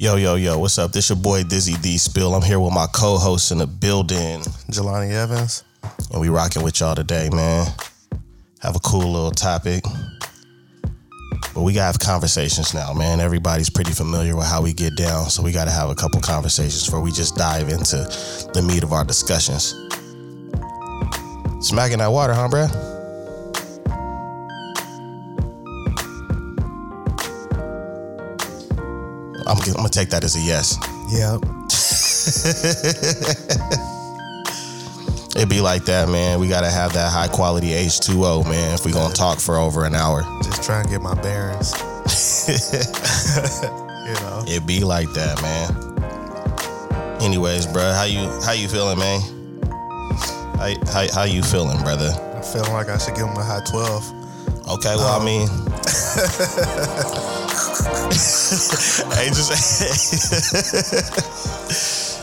Yo, yo, yo, what's up? This your boy Dizzy D Spill. I'm here with my co-host in the building. Jelani Evans. And we rocking with y'all today, man. Have a cool little topic. But we gotta have conversations now, man. Everybody's pretty familiar with how we get down, so we gotta have a couple conversations before we just dive into the meat of our discussions. Smacking that water, huh, bruh? I'm, gonna take that as a yes. Yep. It'd be like that, man. We gotta have that high quality H2O, man, if we gonna talk for over an hour. Just try and get my bearings. you know. It'd be like that, man. Anyways, bro, how you how you feeling, man? How how, how you feeling, brother? I'm feeling like I should give him a high 12. Okay, well, Um, I mean, hey, just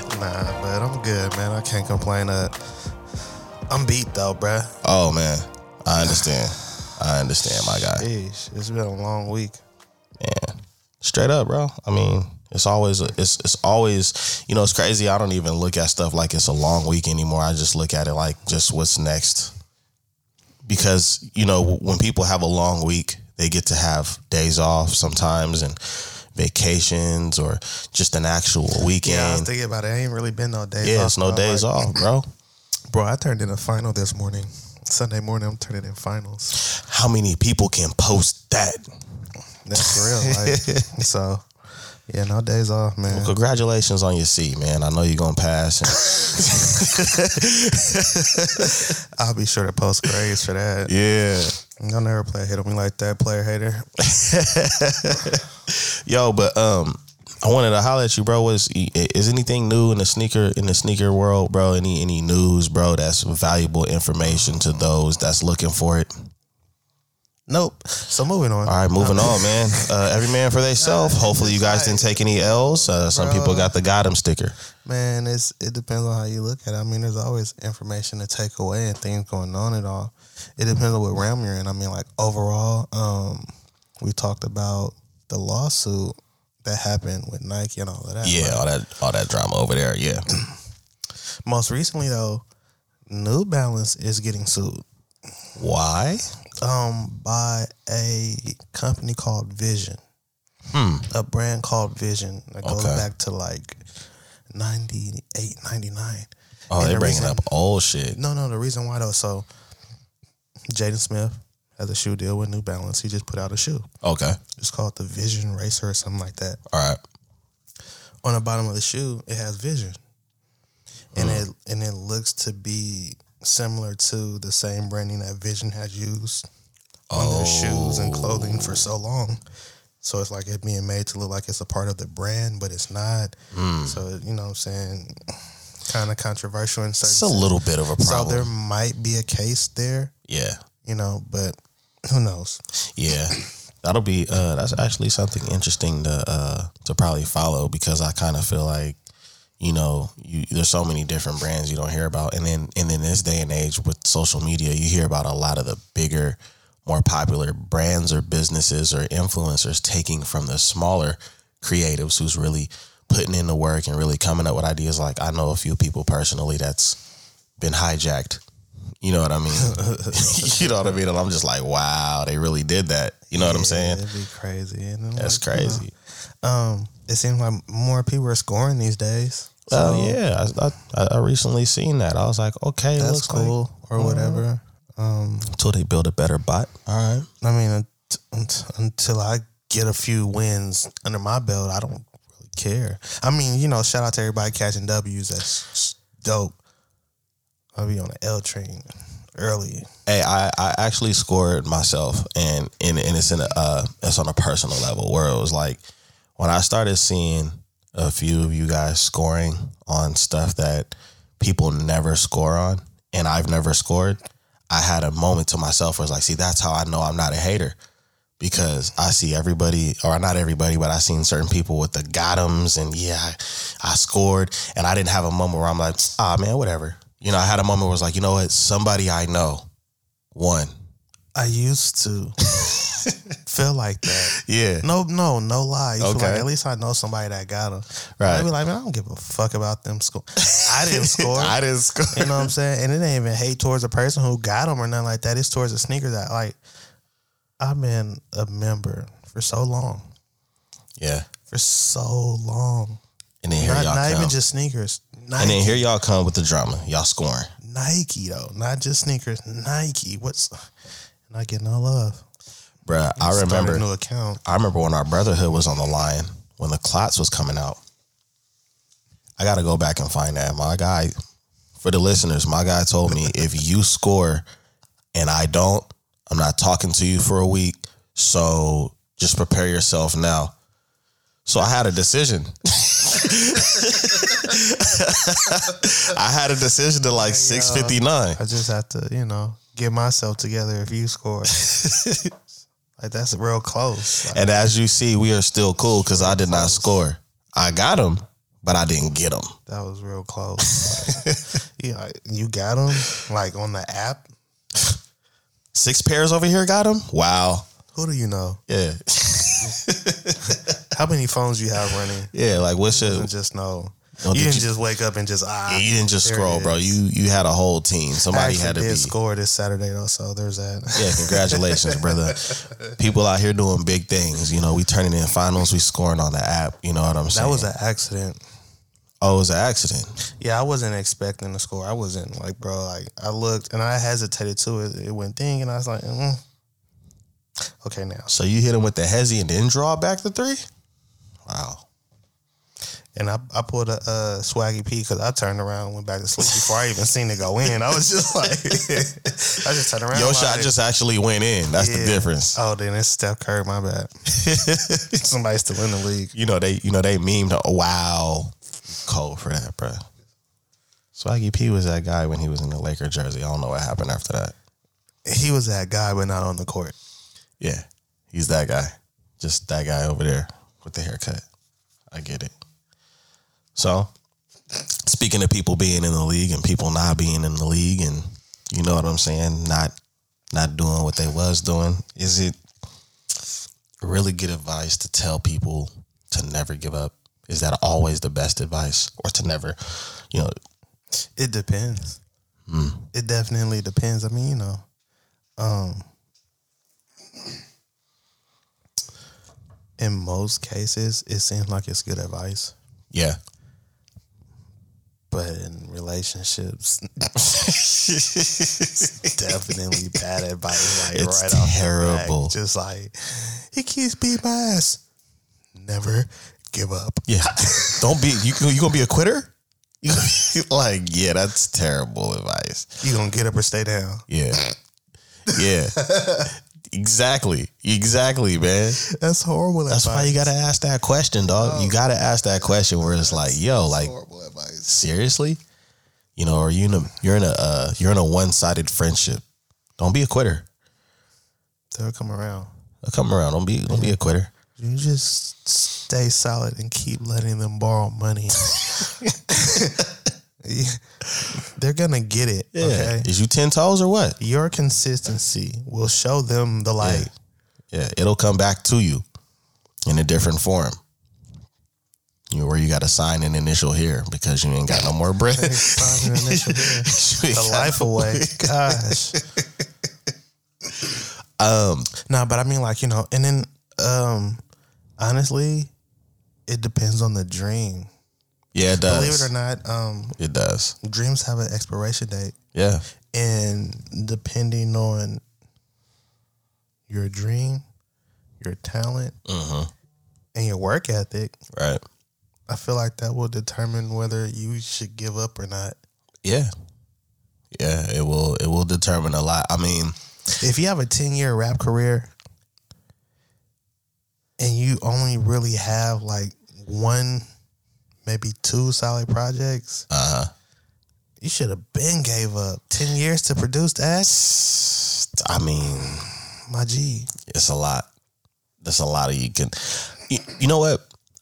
Nah, but I'm good, man. I can't complain. Uh, I'm beat though, bruh. oh man, I understand. I understand, my guy. It's been a long week. Man, straight up, bro. I mean, it's always it's it's always you know it's crazy. I don't even look at stuff like it's a long week anymore. I just look at it like just what's next. Because you know when people have a long week, they get to have days off sometimes and vacations or just an actual weekend. Yeah, I was thinking about it. I ain't really been no days Yeah, off. it's no though. days Like, off, bro. Bro, I turned in a final this morning. Sunday morning, I'm turning in finals. How many people can post that? That's real. Like, so, yeah, no days off, man. Congratulations on your seat, man. I know you're gonna pass. I'll be sure to post grades for that. yeah. Y'all never play a hit on me like that, player hater. Yo, but um, I wanted to holler at you, bro. Was is anything new in the sneaker in the sneaker world, bro? Any any news, bro? That's valuable information to those that's looking for it. Nope. So moving on. All right, moving on, man. Uh, every man for themselves. Hopefully, you guys didn't take any L's. Uh, some people got the got 'em sticker. Man, it's it depends on how you look at it. I mean, there's always information to take away and things going on and all. It depends on what realm you're in. I mean, like overall, um, we talked about the lawsuit that happened with Nike and all of that. Yeah, right? all that all that drama over there. Yeah. Most recently though, New Balance is getting sued Why? um by a company called Vision. Hmm. A brand called Vision that goes Okay. back to like 98, 99. Oh, And they the bringing reason- up old shit. No, no, the reason why though, so Jaden Smith has a shoe deal with New Balance. He just put out a shoe. Okay. It's called the Vision Racer or something like that. All right. On the bottom of the shoe, it has Vision. And mm. it and it looks to be similar to the same branding that Vision has used on their shoes and clothing for so long. So it's like it being made to look like it's a part of the brand, but it's not. Mm. So you know what I'm saying? Kind of controversial in certain It's a little bit of a problem. So there might be a case there, yeah. you know, but who knows? Yeah. That'll be uh that's actually something interesting to uh to probably follow because I kind of feel like you know, you there's so many different brands you don't hear about and then and in this day and age with social media, you hear about a lot of the bigger more popular brands or businesses or influencers taking from the smaller creatives who's really putting in the work and really coming up with ideas like I know a few people personally that's been hijacked. You know what I mean? you know what I mean? And I'm just like, wow, they really did that. You know what I'm saying? It'd be crazy. That's like, you know, crazy. um, it seems like more people are scoring these days. Well, So yeah, I, I, I recently seen that. I was like, okay, that's looks cool or whatever. Um, Until they build a better bot. All right. I mean, unt- unt- until I get a few wins under my belt, I don't really care. I mean, you know, shout out to everybody catching W's. That's dope. I'll be on the L train early. Hey, I, I actually scored myself, and and, and it's in a uh, it's on a personal level where it was like when I started seeing a few of you guys scoring on stuff that people never score on, and I've never scored. I had a moment to myself where it's like, see, that's how I know I'm not a hater. Because I see everybody, or not everybody, but I seen certain people with the gotums, and yeah, I, I scored, and I didn't have a moment where I'm like, ah, man, whatever. You know, I had a moment where it's like, you know what, somebody I know won. I used to. feel like that. Yeah. No, no, no lie. You feel Okay. like, at least I know somebody that got them. Right. I'd be like, man, I don't give a fuck about them score. I didn't score. I didn't score. You know what I'm saying? And it ain't even hate towards the person who got them or nothing like that. It's towards the sneaker that like I've been a member for so long, Yeah. for so long. And then here Not, y'all not come. even just sneakers. Nike, and then here y'all come with the drama. Y'all scoring. Nike though, not just sneakers. Nike. What's not getting no love? Bruh, I Start a remember new account. I remember when our brotherhood was on the line when the clots was coming out. I gotta go back and find that. My guy, for the listeners, my guy told me if you score and I don't, I'm not talking to you for a week. So just prepare yourself now. So I had a decision. I had a decision to like six fifty nine. I just have to, you know, get myself together if you score. like that's real close. Like, And as you see, we are still cool because I did not score. I got him, but I didn't get him. that was real close. Like, you, you got him like on the app. Six pairs over here got him. Wow. Who do you know? Yeah. How many phones you have running? Yeah. Like what's your? Just know. No, you did didn't you- just wake up and just ah. Yeah, you didn't just scroll, bro. You you had a whole team. Somebody had to did be. score this Saturday though, so there's that. Yeah, congratulations, brother. People out here doing big things. You know, we turning in finals. We scoring on the app. You know what I'm saying? That was an accident. oh, it was an accident. Yeah, I wasn't expecting to score. I wasn't like, bro, like I looked and I hesitated to It, it went ding, and I was like, mm. okay, now. So you hit him with the hezzy and then draw back the three. Wow. And I, I pulled a uh, swaggy P because I turned around and went back to sleep before I even seen it go in. I was just like, I just turned around. Your shot just actually went in. That's the difference. Oh, then it's Steph Curry. My bad. Somebody's still in the league. you know they you know they memed oh, wow cold for that, bro. Swaggy P was that guy when he was in the Laker jersey. I don't know what happened after that. He was that guy, but not on the court. Yeah, he's that guy. Just that guy over there with the haircut. I get it. So, speaking of people being in the league and people not being in the league, and you know what I'm saying, not not doing what they was doing, is it really good advice to tell people to never give up? Is that always the best advice, or to never, you know? It depends. It definitely depends. I mean, you know, um, in most cases, it seems like it's good advice, Yeah, but in relationships, it's definitely bad advice. Like It's right off the terrible. Just like he keeps beating my ass. Never give up. yeah. Don't be you. You gonna be a quitter? Like yeah, that's terrible advice. You gonna get up or stay down? Yeah. Yeah. Exactly. Exactly, man. That's horrible. That's why you gotta ask that question, dog. You gotta ask that question where it's like, yo, like seriously? You know, or you in a you're in a uh, you're in a one sided friendship. Don't be a quitter. They'll come around. Come around. Don't be don't be a quitter. You just stay solid and keep letting them borrow money. They're gonna get it. Yeah. Okay. Is you ten toes or what? Your consistency will show them the light. Yeah, it'll come back to you in a different form. You know, where you got to sign an initial here because you ain't got no more breath. Sign an initial here. The life away. Gosh. Um, No, but I mean like, you know, and then um honestly, it depends on the dream. Yeah, it does. Believe it or not, um, it does. dreams have an expiration date. Yeah, And depending on your dream, your talent, Mhm. and your work ethic, right. I feel like that will determine whether you should give up or not. Yeah, yeah. It will. It will determine a lot. I mean, If you have a 10 year rap career and you only really have like one, maybe two solid projects, uh, huh. you should have been gave up 10 years to produce that. I mean, My G. it's a lot. There's a lot of you can. You, you know what?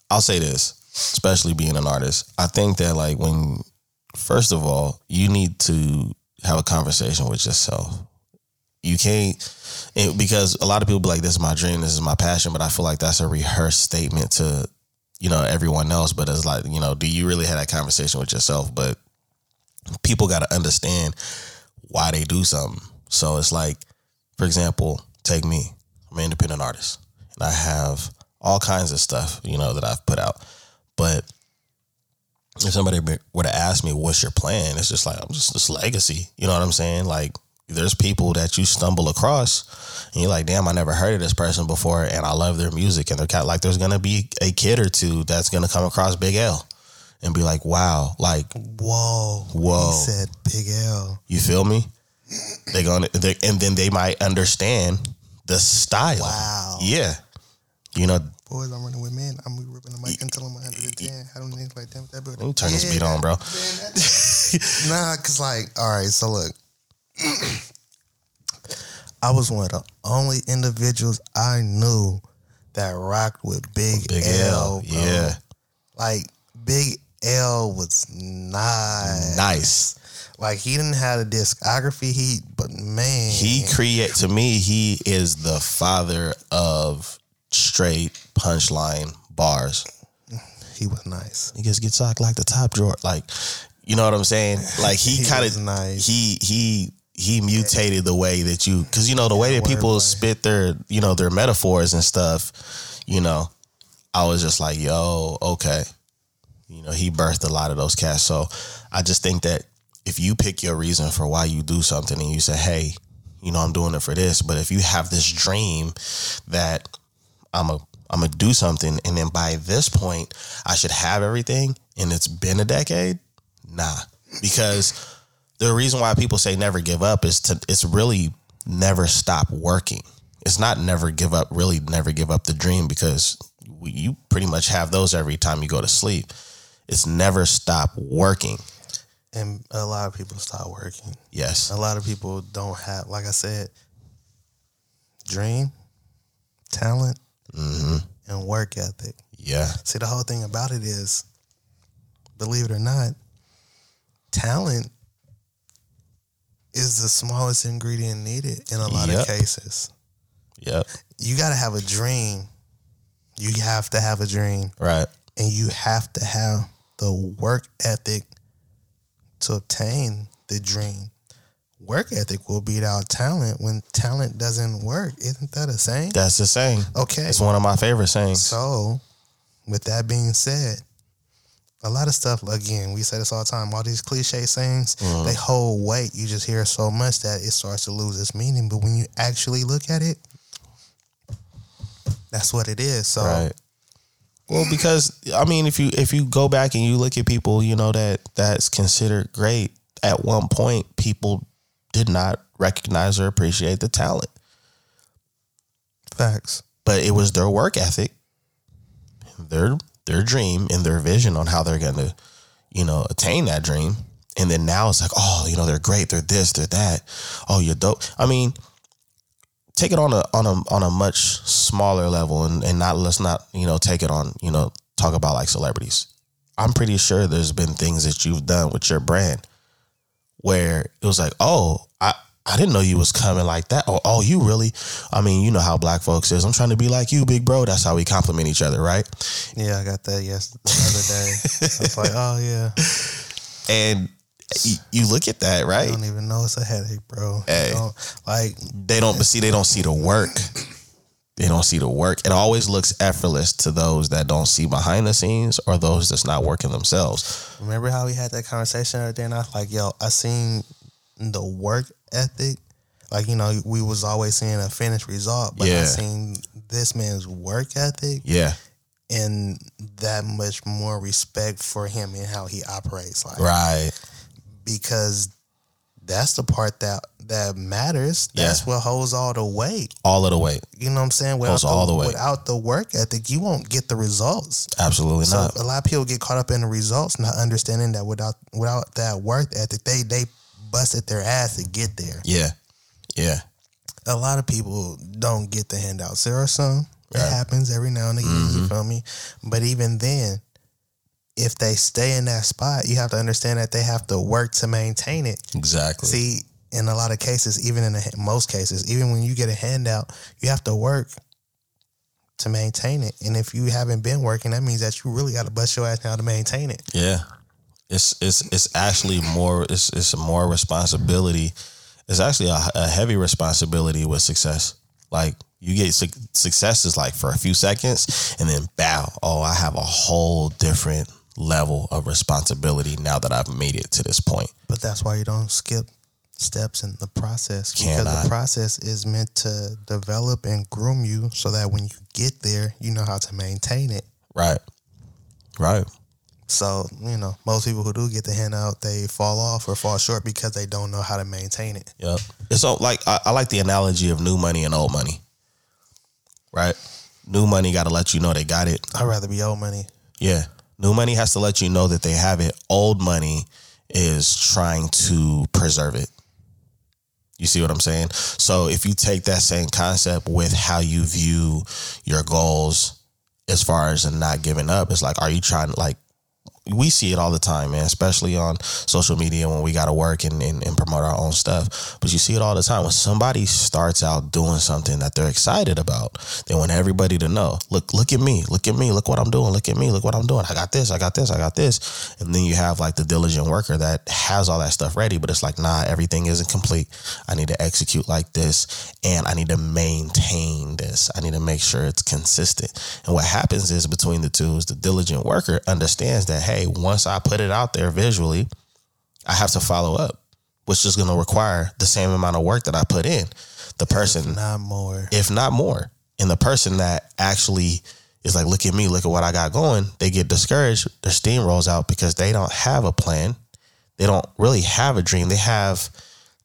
I'll say this, especially being an artist. I think that like when, first of all, you need to have a conversation with yourself. You can't it, because a lot of people be like, "This is my dream. This is my passion," but I feel like that's a rehearsed statement to you know everyone else. But it's like you know, do you really have that conversation with yourself? But people got to understand why they do something. So it's like, for example, take me. I'm an independent artist, and I have all kinds of stuff you know that I've put out, but if somebody were to ask me what's your plan it's just like i'm just this legacy you know what i'm saying like there's people that you stumble across and you're like damn i never heard of this person before and i love their music and they're kind of like there's gonna be a kid or two that's gonna come across big l and be like wow like Whoa. Whoa. He said Big L. you feel me They're gonna they, and then they might understand the style Wow. yeah you know Boys, I'm running with men. I'm ripping the mic until I'm 110. I don't think like them. That me turn this beat on bro nah, cause like, all right. So look, I was one of the only individuals I knew that rocked with Big, big L. l bro. yeah like Big L was nice. nice Like he didn't have a discography. He, but man, He create to me, he is the father of straight punchline bars. he was nice. Niggas get socked like the top drawer. Like, you know what I'm saying? Like he, He kind of nice. he he he mutated the way that you because you know the way that people spit their you know their metaphors and stuff. You know, I was just like, yo, okay. You know, he birthed a lot of those cats. So I just think that if you pick your reason for why you do something and you say, hey, you know, I'm doing it for this, but if you have this dream that I'm a I'm gonna do something, and then by this point, I should have everything, and it's been a decade. Nah, because the reason why people say never give up is to it's really never stop working. It's not never give up, really never give up the dream because you pretty much have those every time you go to sleep. It's never stop working. And a lot of people stop working. Yes. A lot of people don't have, like I said, dream, talent, hmm and work ethic. Yeah. See, the whole thing about it is, believe it or not, talent is the smallest ingredient needed in a lot Yep. of cases. Yep. You got to have a dream. You have to have a dream, Right. and you have to have the work ethic to obtain the dream. Work ethic will beat out talent when talent doesn't work. Isn't that a saying? That's the saying. Okay. It's one of my favorite sayings. So, with that being said, a lot of stuff, again, we say this all the time, all these cliche sayings, Mm-hmm. they hold weight. You just hear so much that it starts to lose its meaning. But when you actually look at it, that's what it is. So, Right. Well, because I mean, if you if you go back and you look at people, you know that that's considered great. At one point, people did not recognize or appreciate the talent, facts. but it was their work ethic, their their dream, and their vision on how they're going to, you know, attain that dream. And then now it's like, oh, you know, they're great, they're this, they're that. Oh, you're dope. I mean, take it on a on a on a much smaller level and, and not let's not, you know, take it on, you know, talk about like celebrities. I'm pretty sure there's been things that you've done with your brand where it was like, oh, I I didn't know you was coming like that. Or oh, you really? I mean, you know how black folks is. I'm trying to be like you, big bro. That's how we compliment each other, right? Yeah, I got that yes the other day. I was like, oh, yeah. And y- you look at that, right? I don't even know it's a headache, bro. Hey. You like, They don't, see, they don't see the work. They don't see the work. It always looks effortless to those that don't see behind the scenes or those that's not working themselves. Remember how we had that conversation the other day, and I was like, "Yo, I seen the work ethic. Like, you know, we was always seeing a finished result, but I seen this man's work ethic Yeah, and that much more respect for him and how he operates. Like, right. because that's the part that that matters. That's Yeah. what holds all the weight. All of the weight. You know what I'm saying? Without Holds all the weight. Without the work ethic, you won't get the results. Absolutely So not. a lot of people get caught up in the results, not understanding that without without that work ethic, they they busted their ass to get there. Yeah, yeah, A lot of people don't get the handouts. There are some. It Right. Mm-hmm. happens every now and again. You feel me? But even then, if they stay in that spot, you have to understand that they have to work to maintain it. exactly. See, in a lot of cases, even in the, most cases, even when you get a handout, you have to work to maintain it. And if you haven't been working, that means that you really got to bust your ass now to maintain it. Yeah, it's it's it's actually more it's it's more responsibility. It's actually a, a heavy responsibility with success. Like you get su- success is like for a few seconds, and then bow. Oh, I have a whole different level of responsibility now that I've made it to this point. But that's why you don't skip steps in the process because Cannot. the process is meant to develop and groom you so that when you get there, you know how to maintain it. Right. Right. So, you know, most people who do get the handout, they fall off or fall short because they don't know how to maintain it. Yep. It's so like I, I like the analogy of new money and old money. Right. New money got to let you know they got it. I'd rather be old money. Yeah. New money has to let you know that they have it. Old money is trying to preserve it. You see what I'm saying? So if you take that same concept with how you view your goals as far as not giving up, it's like, are you trying to like we see it all the time, man, especially on social media when we got to work and, and, and, promote our own stuff. But you see it all the time. When somebody starts out doing something that they're excited about, they want everybody to know, look, look at me, look at me, look what I'm doing, look at me, look what I'm doing. I got this, I got this, I got this. And then you have like the diligent worker that has all that stuff ready, but it's like, nah, everything isn't complete. I need to execute like this and I need to maintain this. I need to make sure it's consistent. And what happens is between the two is the diligent worker understands that, hey, once I put it out there visually, I have to follow up, which is going to require the same amount of work that I put in. The person, if not more, if not more, and the person that actually is like, look at me, look at what I got going, they get discouraged. Their steam rolls out because they don't have a plan. They don't really have a dream. They have,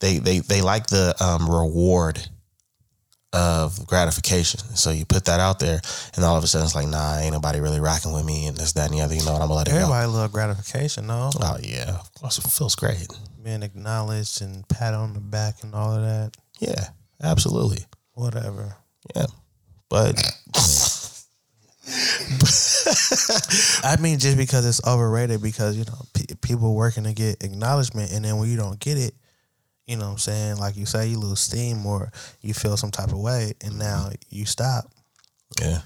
they they they like the um, reward of gratification. So you put that out there, and all of a sudden it's like, nah, ain't nobody really rocking with me, and this, that, and the other. You know what? I'm gonna let it everybody go. love gratification, no? Oh yeah, of course it feels great. Being acknowledged and pat on the back and all of that. Yeah, absolutely. Whatever. Yeah, but. I mean, just because it's overrated, because you know people working to get acknowledgement, and then when you don't get it, you know what I'm saying? Like you say, you lose steam or you feel some type of way and now you stop. Yeah.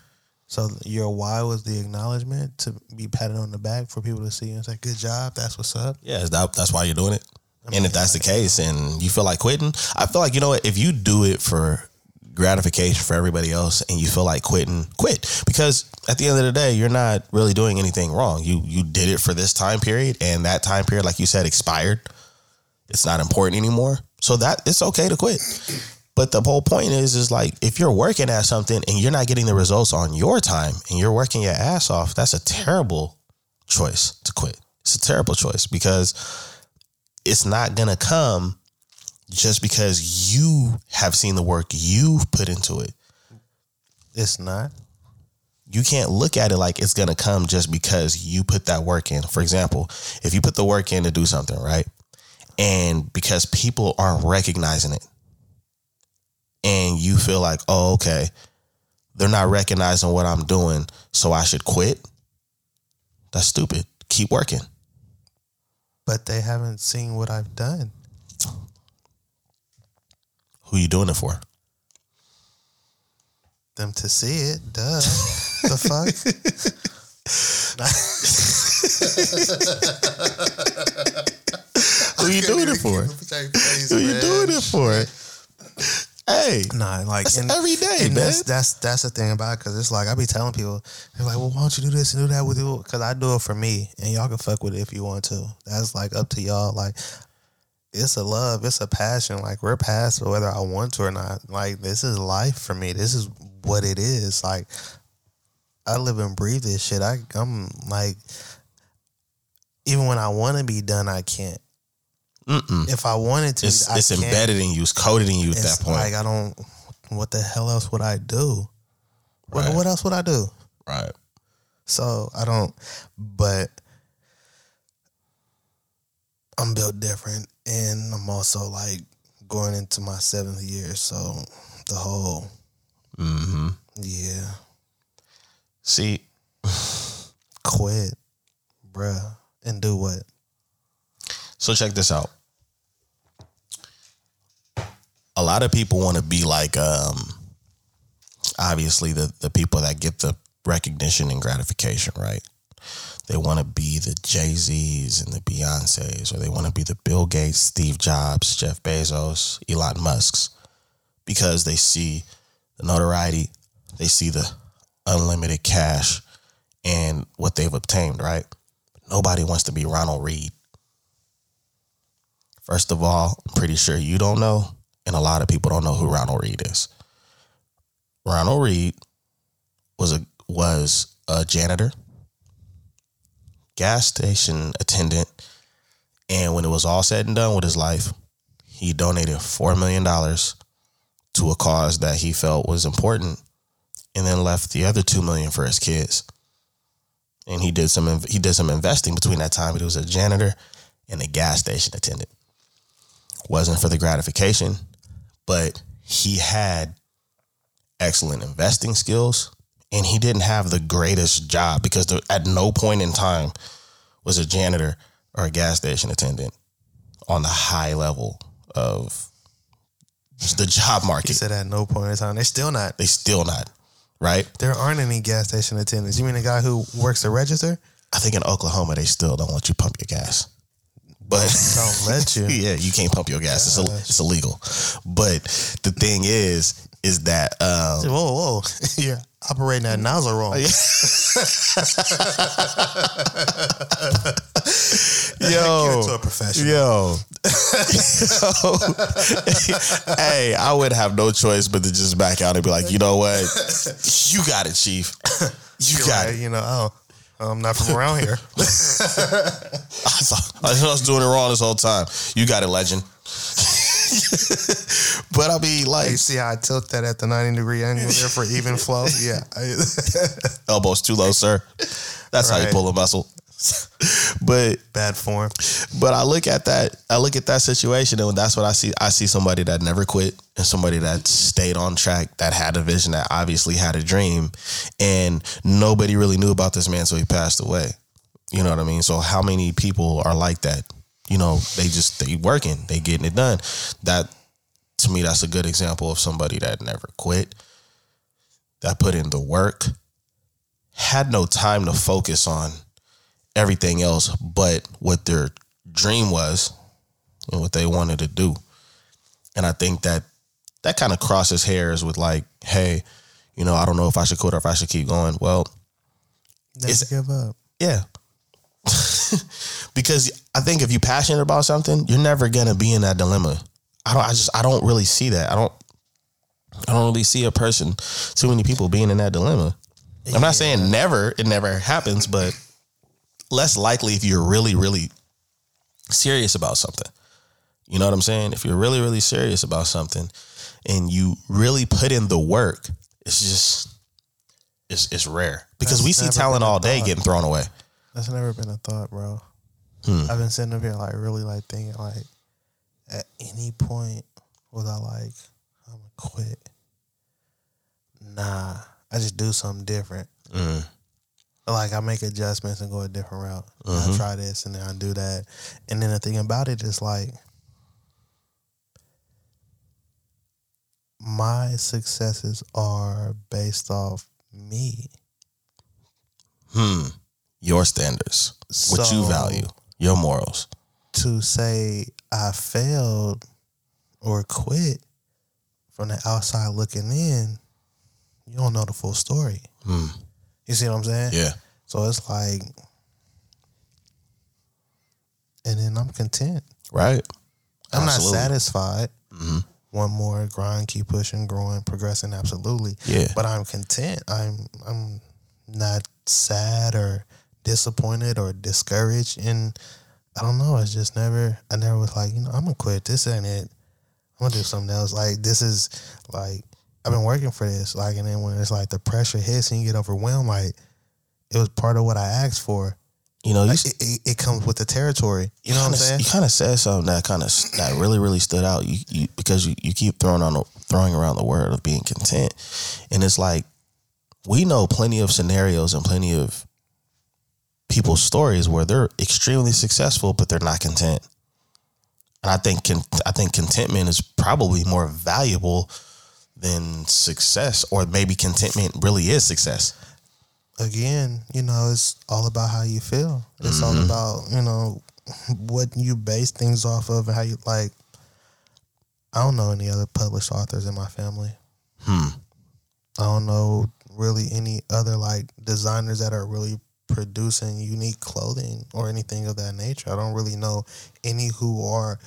So your why was the acknowledgement to be patted on the back for people to see you and say, good job, that's what's up. Yeah, that, that's why you're doing it. I mean, and if that's the case and you feel like quitting, I feel like, you know what, if you do it for gratification for everybody else and you feel like quitting, quit. Because at the end of the day, you're not really doing anything wrong. You you did it for this time period and that time period, like you said, expired it's not important anymore. So that it's okay to quit. But the whole point is, is like if you're working at something and you're not getting the results on your time and you're working your ass off, that's a terrible choice to quit. It's a terrible choice because it's not gonna come just because you have seen the work you've put into it. It's not. You can't look at it like it's gonna come just because you put that work in. For example, if you put the work in to do something, right? And because people aren't recognizing it. And you feel like oh okay they're not recognizing what i'm doing so i should quit? That's stupid. Keep working. But they haven't seen what i've done. Who you doing it for? Them to see it duh. The fuck Who you doing it for? Who you doing it for? Hey, nah, like that's and, every day, man. That's, that's that's the thing about it because it's like I be telling people, they're like, "Well, why don't you do this and do that with you?" Because I do it for me, and y'all can fuck with it if you want to. That's like up to y'all. Like it's a love, it's a passion. Like we're past whether I want to or not. Like this is life for me. This is what it is. Like I live and breathe this shit. I I'm like even when I want to be done, I can't. Mm-mm. If I wanted to, it's, it's embedded in you, it's coded in you at that point. Like I don't. What the hell else would I do? Right. What, what else would I do? Right. So I don't. But I'm built different, and I'm also like going into my seventh year. So the whole. Mm-hmm. Yeah. See. quit, bruh, and do what? So check this out. a lot of people want to be like um obviously the the people that get the recognition and gratification, right? They want to be the Jay Z's and the Beyonces, or they want to be the Bill Gates, Steve Jobs, Jeff Bezos, Elon Musk's, because they see the notoriety, they see the unlimited cash and what they've obtained, right? Nobody wants to be Ronald Read. First of all, I'm pretty sure you don't know, and a lot of people don't know who Ronald Read is. Ronald Read was a was a janitor, gas station attendant, and when it was all said and done with his life, he donated four million dollars to a cause that he felt was important, and then left the other two million for his kids. And he did some he did some investing between that time. He was a janitor and a gas station attendant. Wasn't for the gratification, but he had excellent investing skills and he didn't have the greatest job because the, at no point in time was a janitor or a gas station attendant on the high level of the job market. He said at no point in time. They're still not. They still not, right? There aren't any gas station attendants. You mean a guy who works the register? I think in Oklahoma they still don't let you pump your gas. But Don't let you. yeah, you can't pump your gas. It's, Ill- it's illegal. But the thing is, is that um, Whoa, whoa. You're operating that nozzle wrong. Yo, to a professional. Yo. hey, I would have no choice but to just back out and be like, you know what? You got it, Chief. You You're got right, it. You know, oh, I'm not from around here. I, thought, I was doing it wrong this whole time. You got it, legend. but I mean, like, you see how I tilt that at the 90 degree angle there for even flow? Yeah. elbows too low, sir. That's how you pull a muscle. but Bad form. But I look at that, I look at that situation, and that's what I see. I see somebody that never quit, and somebody that stayed on track, that had a vision, that obviously had a dream, and nobody really knew about this man, so he passed away. You know what I mean? So how many people are like that? You know, they just they working, they getting it done. That to me, that's a good example of somebody that never quit, that put in the work, had no time to focus on everything else but what their dream was and what they wanted to do. And I think that that kind of crosses hairs with like, hey, you know, I don't know if I should quit or if I should keep going. Well, Never It's- give up. yeah. because I think if you're passionate about something, you're never gonna be in that dilemma. I don't I just I don't really see that. I don't I don't really see a person, too many people being in that dilemma. I'm not saying never, it never happens, but less likely if you're really, really serious about something. You know what I'm saying? If you're really, really serious about something and you really put in the work, it's just it's it's rare. Because That's we see talent all day thought. getting thrown away. That's never been a thought, bro. Hmm. I've been sitting up here like really like thinking like at any point was I like I'm gonna quit? Nah, I just do something different. Mm. Like I make adjustments and go a different route. Mhm. I try this and then I do that. And then the thing about it is like my successes are based off me. Hmm. Your standards, what you value, your morals. to say I failed or quit from the outside looking in, you don't know the full story. Hmm. You see what I'm saying? Yeah. So it's like, and then I'm content. Right. I'm Absolutely. not satisfied. hmm One more grind, keep pushing, growing, progressing. Absolutely, Yeah. but I'm content. I'm I'm not sad or disappointed or discouraged. And I don't know. It's just never. I never was like, you know, I'm gonna quit. This ain't it. I'm gonna do something else. Like this is like I've been working for this. Like, and then when it's like the pressure hits and you get overwhelmed, like it was part of what I asked for. You know, you, Like, it, it, it comes with the territory. You know what I'm saying? You kind of said something that kind of that really, really stood out. You, you because you, you keep throwing on the, throwing around the word of being content, and it's like we know plenty of scenarios and plenty of people's stories where they're extremely successful, but they're not content. and I think I think contentment is probably more valuable than success, or maybe contentment really is success. Again, you know, it's all about how you feel. It's all Mm-hmm. about you know what you base things off of and how you like. I don't know any other published authors in my family. Hmm. I don't know really any other like designers that are really producing unique clothing or anything of that nature. I don't really know any who are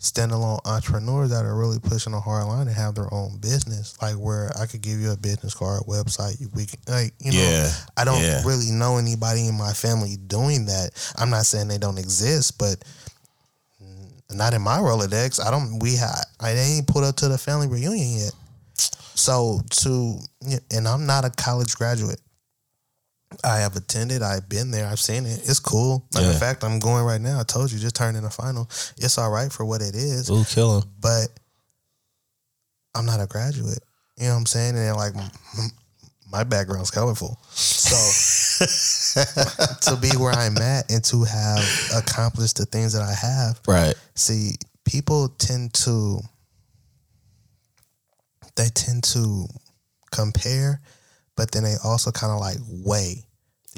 standalone entrepreneurs that are really pushing a hard line and have their own business. Like where I could give you a business card, website, we can like you know. Yeah, I don't yeah. really know anybody in my family doing that. I'm not saying they don't exist, but not in my Rolodex. I don't. We had. I ain't put up to the family reunion yet. So to and I'm not a college graduate. I have attended. I've been there. I've seen it. It's cool. Matter Yeah. of fact, I'm going right now. I told you, just turned in the final. It's all right for what it is, Ooh, kill him. but I'm not a graduate. You know what I'm saying? And like, my background's colorful. So to be where I'm at and to have accomplished the things that I have, Right. see, people tend to they tend to compare, but then they also kind of like weigh.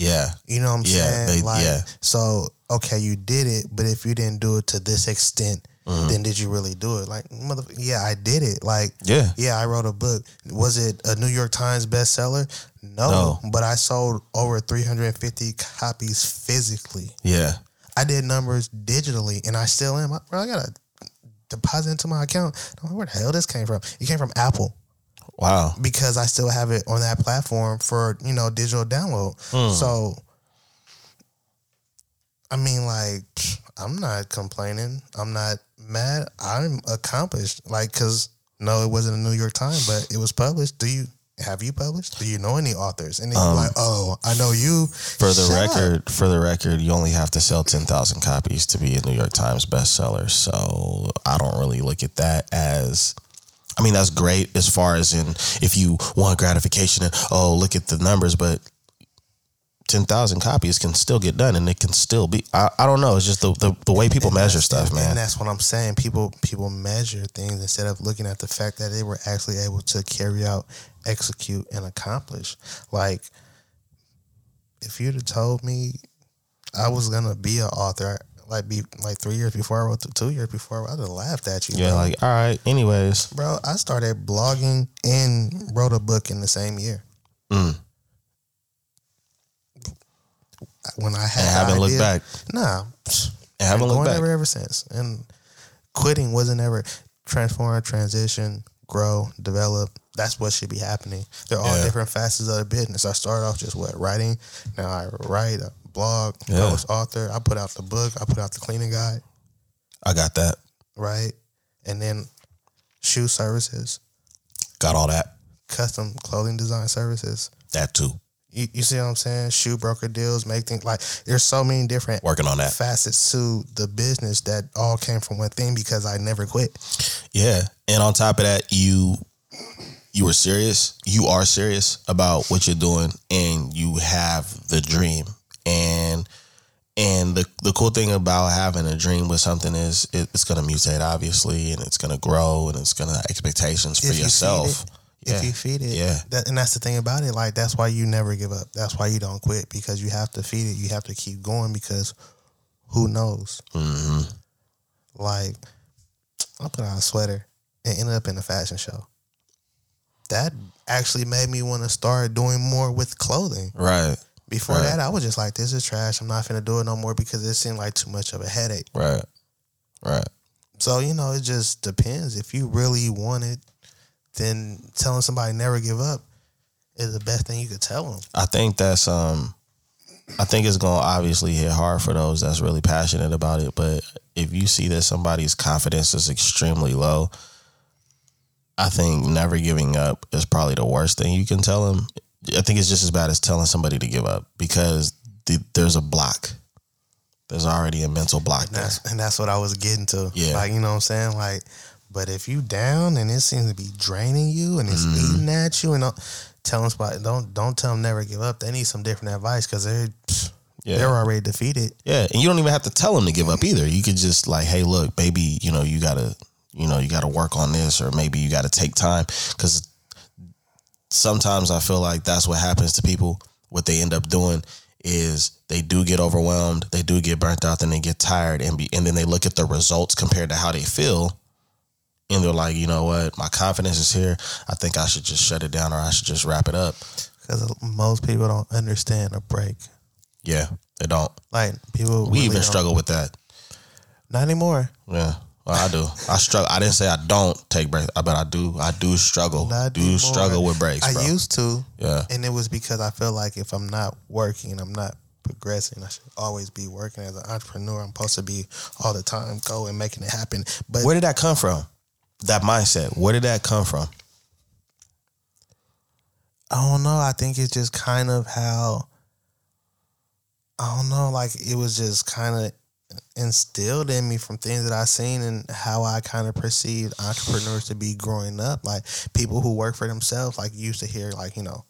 Yeah. You know what I'm Yeah, saying? they- like, yeah. so okay, you did it, but if you didn't do it to this extent, Mm-hmm. then did you really do it? Like, mother, yeah, I did it. Like, Yeah. yeah, I wrote a book. Was it a New York Times bestseller? No, No. but I sold over 350 copies physically. Yeah. I did numbers digitally, and I still am. I, bro, I got to deposit into my account. I'm like, where the hell this came from? It came from Apple Wow. because I still have it on that platform for you know digital download. Hmm. So, I mean, like, I'm not complaining. I'm not mad. I'm accomplished. Like, cause no, it wasn't a New York Times, but it was published. Do you have you published? Do you know any authors? And then you're like, oh, I know you. Um, For the Shut up. record, for the record, you only have to sell ten thousand copies to be a New York Times bestseller. So I don't really look at that as. I mean, that's great as far as in if you want gratification and oh, look at the numbers, but ten thousand copies can still get done, and it can still be. I, I don't know. It's just the the, the way people And measure stuff, man. And that's what I'm saying. People people measure things instead of looking at the fact that they were actually able to carry out, execute, and accomplish. Like, if you'd have told me I was gonna be an author, like be like three years before I wrote, the, two years before, I'd have laughed at you. Yeah, bro. like all right. Anyways, bro, I started blogging and wrote a book in the same year. Mm. When I had and haven't looked back. Nah, And haven't looked back. ever ever since. And quitting wasn't ever transform, transition, grow, develop. That's what should be happening. They're all Yeah. different facets of the business. I started off just what writing. Now I write a blog, Yeah. publish author. I put out the book. I put out the cleaning guide, I got that. right? And then shoe services, Got all that. custom clothing design services. That too. You, you see what I'm saying? Shoe broker deals, make things like there's so many different Working on that. facets to the business that all came from one thing because I never quit. Yeah, and on top of that, you you were serious. You are serious about what you're doing, and you have the dream. And and the the cool thing about having a dream with something is it, it's going to mutate, obviously, and it's going to grow, and it's going to expectations for If you yourself. it, yeah, If you feed it, Yeah. That, and that's the thing about it. Like that's why you never give up. That's why you don't quit because you have to feed it. You have to keep going because who knows? hmm Like I put on a sweater and ended up in a fashion show. That actually made me want to start doing more with clothing. right, Before Right. that, I was just like, "This is trash. I'm not gonna do it no more" because it seemed like too much of a headache. right, right. So you know, it just depends. If you really want it, then telling somebody never give up is the best thing you could tell them. I think that's um I think it's gonna obviously hit hard for those that's really passionate about it. But if you see that somebody's confidence is extremely low, I think never giving up is probably the worst thing you can tell them. I think it's just as bad as telling somebody to give up because th- there's a block. There's already a mental block And there. that's and that's what I was getting to. Yeah. Like, you know what I'm saying? Like, but if you down and it seems to be draining you and it's Mm-hmm. eating at you and tell them somebody don't don't tell them never give up. They need some different advice because they Yeah. They're already defeated. Yeah, and you don't even have to tell them to give up either. You could just like, hey, look, baby, you know, you gotta, you know, you gotta work on this, or maybe you gotta take time because sometimes I feel like that's what happens to people. What they end up doing is they do get overwhelmed, they do get burnt out, then they get tired, and be, and then they look at the results compared to how they feel, and they're like, you know what, my confidence is here. I think I should just shut it down, or I should just wrap it up. Because most people don't understand a break. Yeah, they don't. Like people, We really even struggle with that. Not anymore. Yeah. I do. I struggle. I didn't say I don't take breaks, uh, but I do. I do struggle. Not do anymore. struggle with breaks, I bro. used to, yeah. and it was because I feel like if I'm not working and I'm not progressing, I should always be working as an entrepreneur. I'm supposed to be all the time going, making it happen. But Where did that come from? That mindset. Where did that come from? I don't know. I think it's just kind of how I don't know. Like it was just kind of instilled in me from things that I seen and how I kind of perceived entrepreneurs to be growing up. Like people who work for themselves. Like used to hear like you know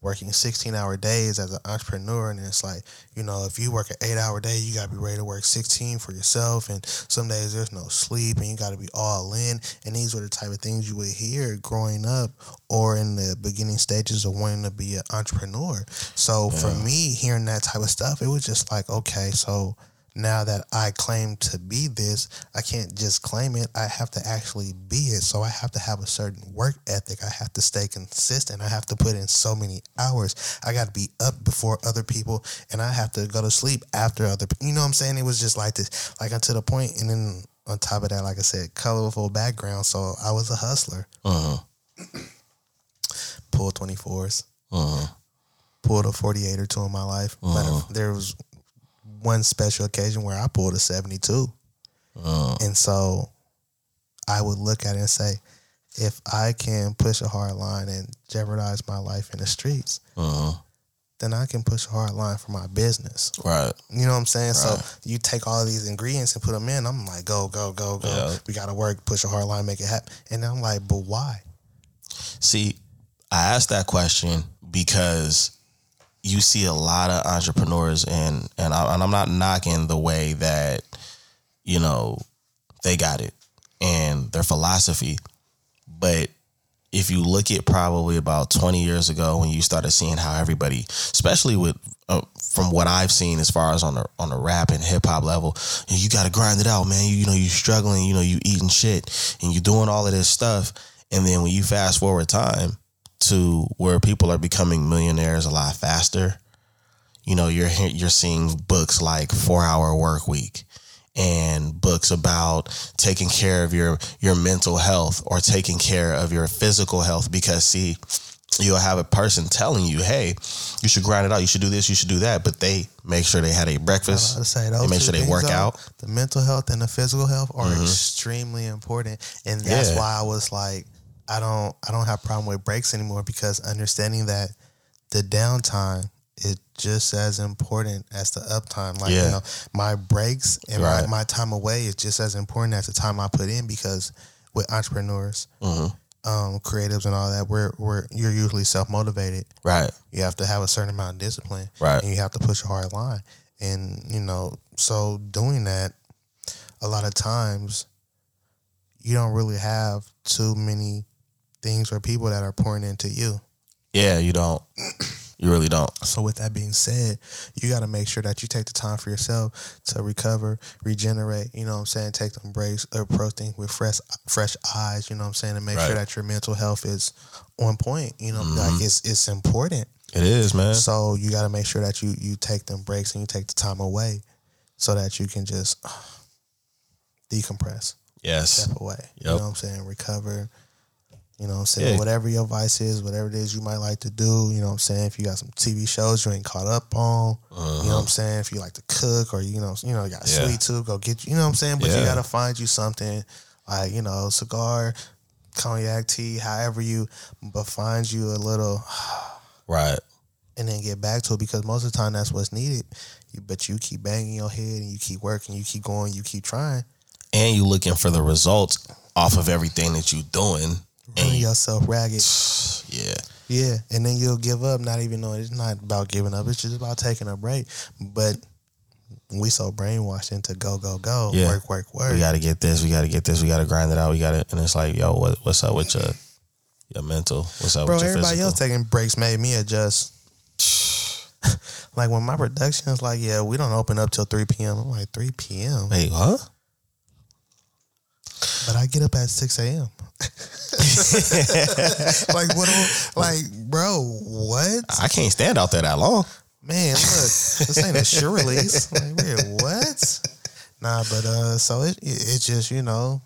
working 16 hour days as an entrepreneur and it's like you know if you work an eight hour day you got to be ready to work 16 for yourself and some days there's no sleep and you got to be all in and these were the type of things you would hear growing up or in the beginning stages of wanting to be an entrepreneur so for me hearing that type of stuff it was just like okay so now that I claim to be this, I can't just claim it. I have to actually be it. So I have to have a certain work ethic. I have to stay consistent. I have to put in so many hours. I got to be up before other people and I have to go to sleep after other people. You know what I'm saying? It was just like this, like until the point, And then on top of that, like I said, colorful background. So I was a hustler. Uh-huh. Pulled 24s, Uh-huh. pulled a 48 or two in my life. Uh-huh. But there was one special occasion where I pulled a 72. Uh-huh. And so I would look at it and say, if I can push a hard line and jeopardize my life in the streets, Uh-huh. then I can push a hard line for my business. Right. You know what I'm saying? So you take all these ingredients and put them in. I'm like, go, go, go, go. Yeah. We got to work, push a hard line, make it happen. And I'm like, but why? See, I asked that question because you see a lot of entrepreneurs, and and, I, and I'm not knocking the way that you know they got it and their philosophy, but if you look at probably about 20 years ago when you started seeing how everybody, especially with uh, from what I've seen as far as on the on the rap and hip hop level, you got to grind it out, man. You, you know, you're struggling, you know, you eating shit and you doing all of this stuff, and then when you fast forward time to where people are becoming millionaires a lot faster, you know, you're you're seeing books like Four Hour Work Week and books about taking care of your your mental health or taking care of your physical health because see you'll have a person telling you hey you should grind it out. You should do this. You should do that. But they make sure they had a breakfast. Say they make sure they work out. Mm-hmm. The mental health and the physical health are extremely important, and that's Yeah. why I was like, I don't, I don't have problem with breaks anymore because understanding that the downtime is just as important as the uptime. Like Yeah. you know, my breaks and Right. my, my time away is just as important as the time I put in because with entrepreneurs, Mhm. um, creatives, and all that, we're we're you're usually self motivated right you have to have a certain amount of discipline Right. and you have to push a hard line and you know so doing that a lot of times you don't really have too many things or people that are pouring into you. Yeah you don't. You really don't. So with that being said you got to make sure that you take the time for yourself to recover regenerate you know what i'm saying? Take them breaks uh, approach things with fresh fresh eyes you know what i'm saying? And make Right. sure that your mental health is on point you know like mm-hmm. it's it's important. It is man. So you got to make sure that you you take them breaks and you take the time away, so that you can just uh, decompress, yes. Step away. You know what I'm saying? Recover. You know what I'm saying? Yeah. Whatever your vice is, whatever it is you might like to do, you know what I'm saying? If you got some TV shows you ain't caught up on, you know what I'm saying? If you like to cook or you know, you know, you got a Uh-huh. Yeah. sweet tooth, go get you know what I'm saying? But you got to find you something like, you know, cigar, cognac, tea, however you but find you a little right and then get back to it because most of the time that's what's needed. You, but you keep banging your head and you keep working, you keep going, you keep trying. and you looking for the results off of everything that you're doing running yourself ragged. Yeah. Yeah, and then you'll give up, not even knowing it's not about giving up. It's just about taking a break. But we so brainwashed into go go go, Yeah. work work work. We got to get this. We got to get this. We got to grind it out. We got to, and it's like, yo, what, what's up with your your mental? What's up Bro, with your everybody physical? else taking breaks made me adjust. like when my production is like, yeah, we don't open up till three p.m. I'm like three p.m. Wait, huh? Get up at six a.m. like what? Like, bro, what? I can't stand out there that long. Man, look, this ain't a sure release. Like, wait, what? Nah, but uh, so it it's just you know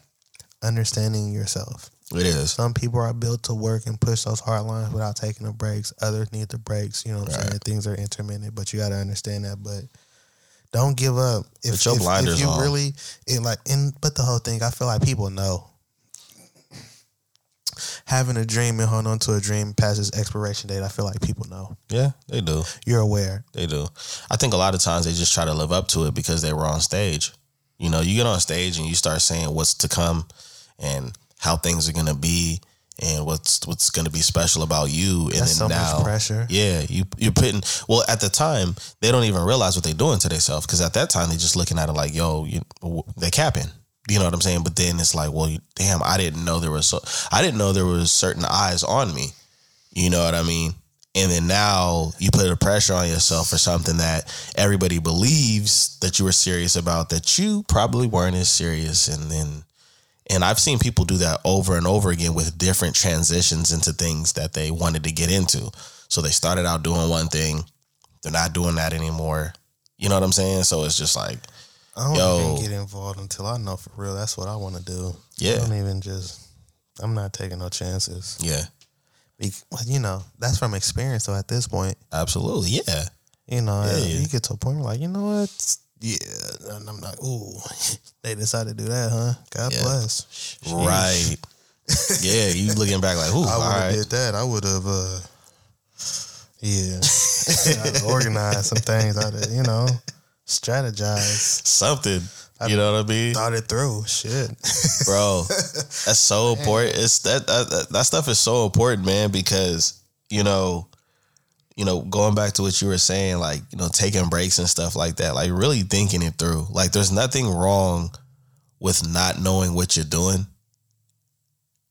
understanding yourself. It is. Some people are built to work and push those hard lines without taking the breaks. Others need the breaks. You know what I'm saying? Things are intermittent, but you got to understand that. But don't give up. If, Put your if, blinders if you on. really it like, and but the whole thing, I feel like people know. Having a dream and holding on to a dream past its expiration date, I feel like people know. Yeah, they do. You're aware. They do. I think a lot of times they just try to live up to it because they were on stage. You know, you get on stage and you start saying what's to come and how things are gonna be and what's what's gonna be special about you. And That's then so now, much pressure. Yeah, you you're putting. Well, at the time, they don't even realize what they're doing to themselves because at that time they're just looking at it like, yo, you, they capping. You know what I'm saying? But then it's like, well, you, damn, I didn't know there was so. I didn't know there was certain eyes on me. You know what I mean? And then now you put a pressure on yourself for something that everybody believes that you were serious about that you probably weren't as serious. And then, and I've seen people do that over and over again with different transitions into things that they wanted to get into. So they started out doing one thing, they're not doing that anymore. You know what I'm saying? So it's just like, I don't Yo. even get involved until I know for real that's what I want to do. Yeah. I don't even just. I'm not taking no chances. yeah, Be- you know, that's from experience. So at this point, absolutely. Yeah. you know, Yeah, yeah. you get to a point where like, you know what? Yeah, and I'm like, ooh, they decided to do that, huh? God Yeah. bless. Right. yeah. You looking back like, ooh, I would have right. did that. I would have, uh, yeah, organized some things. I'd, you know, strategize Something. You know what I mean? thought it through. Shit. bro. That's so important. It's that that that stuff is so important, man, because you know, you know, going back to what you were saying, like you know, taking breaks and stuff like that, like really thinking it through. Like, there's nothing wrong with not knowing what you're doing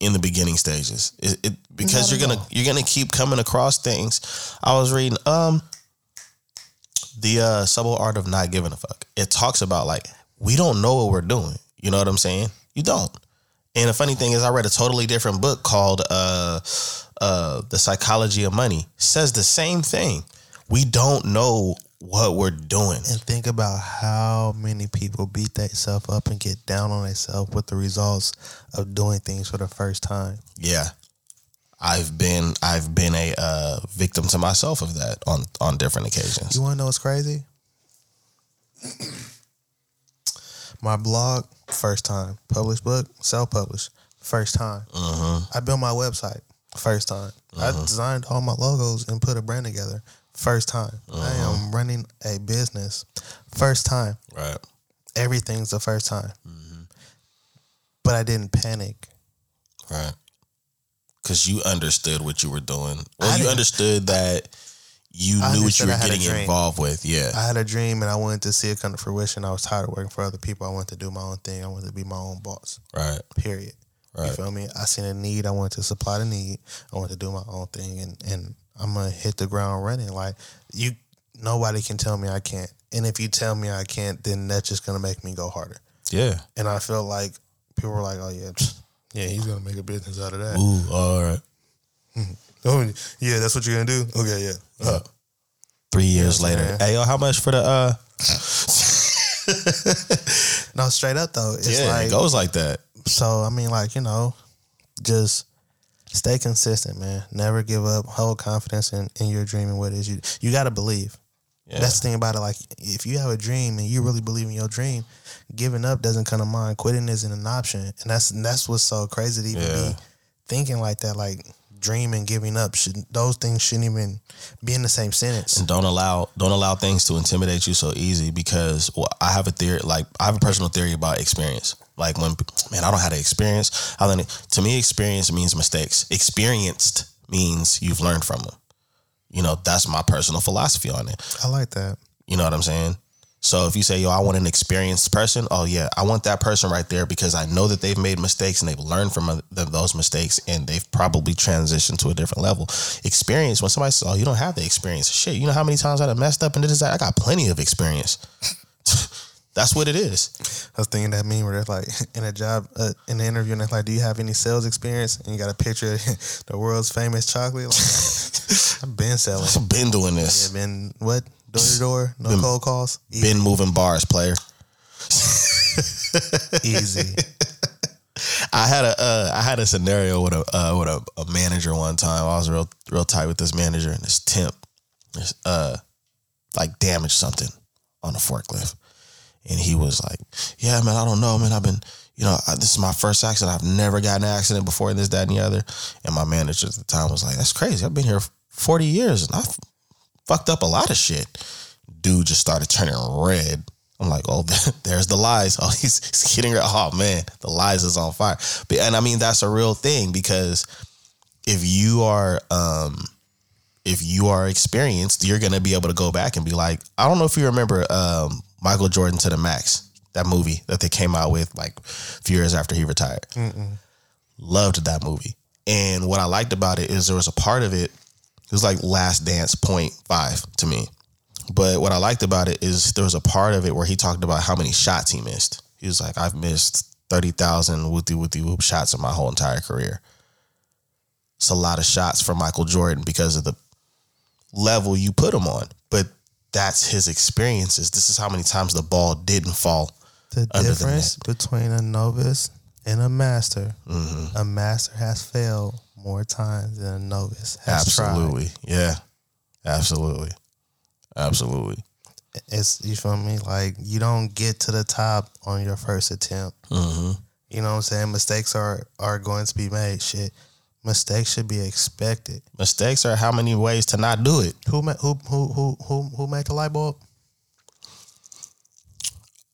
in the beginning stages. It, it because Not you're gonna you're gonna keep coming across things. I was reading um the uh subtle art of not giving a fuck. It talks about like we don't know what we're doing. You know what I'm saying? You don't. And the funny thing is I read a totally different book called uh uh The Psychology of Money. Says the same thing. We don't know what we're doing. And think about how many people beat themselves up and get down on themselves with the results of doing things for the first time. Yeah. I've been I've been a uh, victim to myself of that on on different occasions. You want to know what's crazy? My blog, first time. Published book, self published, first time. Mm-hmm. I built my website, first time. I uh-huh. designed all my logos and put a brand together, first time. I uh-huh. am running a business, first time. Right. Everything's the first time. Mm-hmm. But I didn't panic. Right. Cause you understood what you were doing. I you understood that you knew what you were I had a getting involved with. Yeah. I had a dream and I wanted to see it come to fruition. I was tired of working for other people. I wanted to do my own thing. I wanted to be my own boss. right. Period. You Right. feel me? I seen a need. I wanted to supply the need. I wanted to do my own thing, and and I'm gonna hit the ground running. Like you, nobody can tell me I can't. And if you tell me I can't, then that's just gonna make me go harder. Yeah. And I feel like people were like, "Oh yeah, yeah, he's gonna make a business out of that." Ooh. All right. Mm-hmm. Oh yeah, that's what you're gonna do. Okay, yeah. Uh, Three years later. saying? Hey, yo, how much for the uh? no, straight up though, it's yeah, like it goes like that. So I mean, like you know, just stay consistent, man. Never give up. Hold confidence in, in your dream and what it is you you got to believe. Yeah. That's the thing about it. Like if you have a dream and you really believe in your dream, giving up doesn't come to mind. Quitting isn't an option, and that's and that's what's so crazy to even Yeah. be thinking like that. Like dream and giving up should those things shouldn't even be in the same sentence. and don't allow don't allow things to intimidate you so easy because well, I have a theory like I have a personal theory about experience. Like when man, I don't have the experience. I learned to me, experience means mistakes. Experienced means you've learned from them. You know, that's my personal philosophy on it. I like that. You know what I'm saying? So if you say, yo, I want an experienced person, oh yeah, I want that person right there because I know that they've made mistakes and they've learned from those mistakes and they've probably transitioned to a different level. Experience, when somebody says, oh, you don't have the experience, shit, you know how many times I've messed up and did this? I got plenty of experience. That's what it is. I was thinking that meme where it's like in a job, uh, in the interview, and it's like, "Do you have any sales experience?" And you got a picture of the world's famous chocolate. Like, I've been selling. I've been doing this. Yeah, been what door to door, no cold calls, easy. Been moving bars, player. easy. I had a uh, I had a scenario with a uh, with a, a manager one time. I was real real tight with this manager and this temp, this, uh, like damaged something on a forklift, and he was like, "Yeah, man, I don't know, man. I've been, you know, I, this is my first accident. I've never gotten an accident before. This, that, and the other." And my manager at the time was like, "That's crazy. I've been here forty years and I've fucked up a lot of shit." Dude just started turning red. I'm like, oh, there's the lies. Oh, he's, he's getting rid. Oh man, the lies is on fire. But and I mean that's a real thing because if you are um if you are experienced, you're gonna be able to go back and be like, I don't know if you remember um Michael Jordan to the Max, that movie that they came out with like a few years after he retired. Loved that movie. And what I liked about it is there was a part of it, it was like Last Dance point five to me. But what I liked about it is there was a part of it where he talked about how many shots he missed. He was like, I've missed 30,000 whoopty whoopty whoop shots in my whole entire career. It's a lot of shots for Michael Jordan because of the level you put him on. But that's his experiences. This is how many times the ball didn't fall. The Under the difference between a novice and a master, mm-hmm. a master has failed more times than a novice has tried. Absolutely. Yeah. Absolutely. Absolutely. It's you feel me? Like you don't get to the top on your first attempt. hmm You know what I'm saying? Mistakes are are going to be made. Shit, mistakes should be expected. Mistakes are how many ways to not do it. Who ma- who who who who who make a light bulb?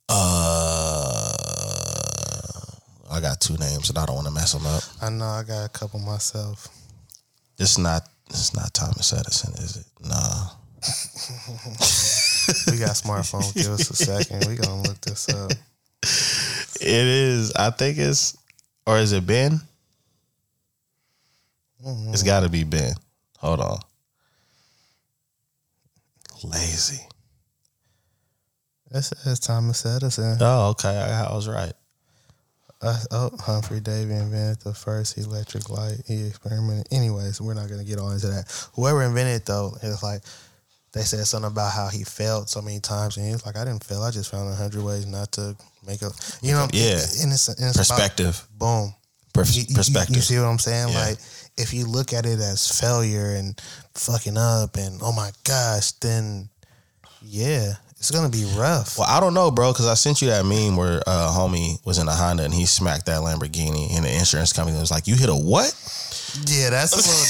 Uh, I got two names and I don't want to mess them up. I know I got a couple myself. It's not. It's not Thomas Edison, is it? Nah. We got smartphones. Give us a second. We gonna look this up. It is. I think it's, or is it Ben? Mm-hmm. It's got to be Ben. Hold on. Lazy. That's, that's Thomas Edison. Oh, okay. I, I was right. Uh, oh, Humphrey Davy invented the first electric light. He experimented. Anyways, we're not gonna get all into that. Whoever invented it, though, it's like they said something about how he failed so many times, and he was like, "I didn't fail. I just found a hundred ways not to make a, you know, Yeah. And it's, and it's about- Perspective. boom. Pers- You- you- perspective. You, see what I'm saying? Yeah. Like, if you look at it as failure and fucking up, and oh my gosh, then yeah, it's gonna be rough. Well, I don't know, bro, because I sent you that meme where uh, homie was in a Honda and he smacked that Lamborghini, and the insurance company was like, "You hit a what?" Yeah, that's a little,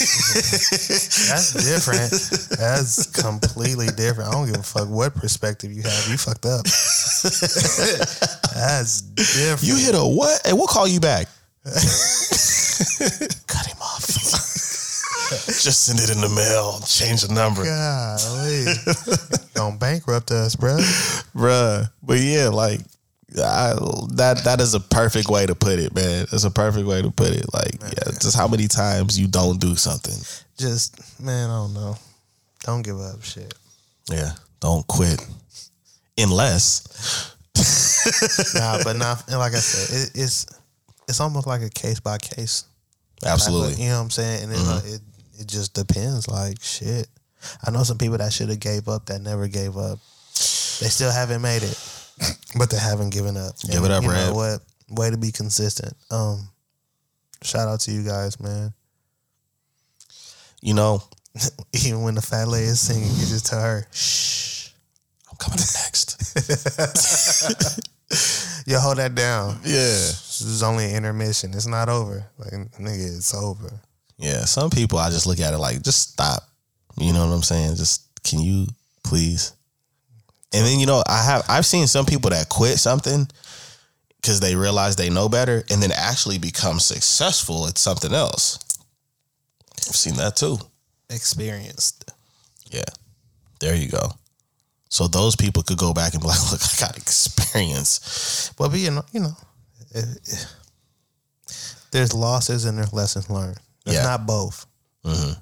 that's different. That's completely different. I don't give a fuck what perspective you have. You fucked up. that's different. You hit a what? Hey, we'll call you back. cut him off. Just send it in the mail. Change the number, Golly, don't bankrupt us, bro. bruh. But yeah, like I, that. That is a perfect way to put it, man. It's a perfect way to put it. Like, yeah, just how many times you don't do something. Just man, I don't know. Don't give up, shit. Yeah, don't quit unless. Nah, but not and like I said, it, it's it's almost like a case by case. type of- Absolutely. you know what I'm saying? And then, uh, it it just depends. Like shit, I know some people that should have gave up that never gave up. They still haven't made it, but they haven't given up. Give it up, you know what? Way to be consistent. Um, shout out to you guys, man. You know, Even when the fat lady is singing, you just tell her, "Shh, I'm coming up next. yo, hold that down." yeah. This is only an intermission. It's not over. Like nigga, it's over. Yeah, some people I just look at it like, just stop. You know what I'm saying? Just can you please? And then you know, I have I've seen some people that quit something because they realize they know better, and then actually become successful at something else. I've seen that too. Experienced. Yeah, there you go. So those people could go back and be like, "Look, I got experience." But you know, you know, it, it- there's losses and there's lessons learned. There's Yeah. not both. Mm-hmm.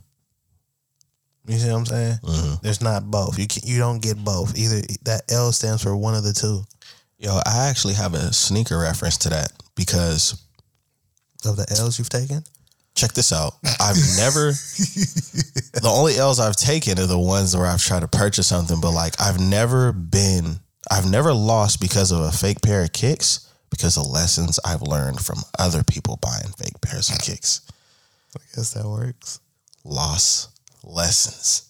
You see what I'm saying? hmm There's not both. You can, you don't get both. Either that L stands for one of the two Yo, I actually have a sneaker reference to that because of the L's you've taken. check this out. I've never the only L's I've taken are the ones where I've tried to purchase something, but like I've never been I've never lost because of a fake pair of kicks because of lessons I've learned from other people buying fake pairs of kicks. I guess that works. Loss lessons.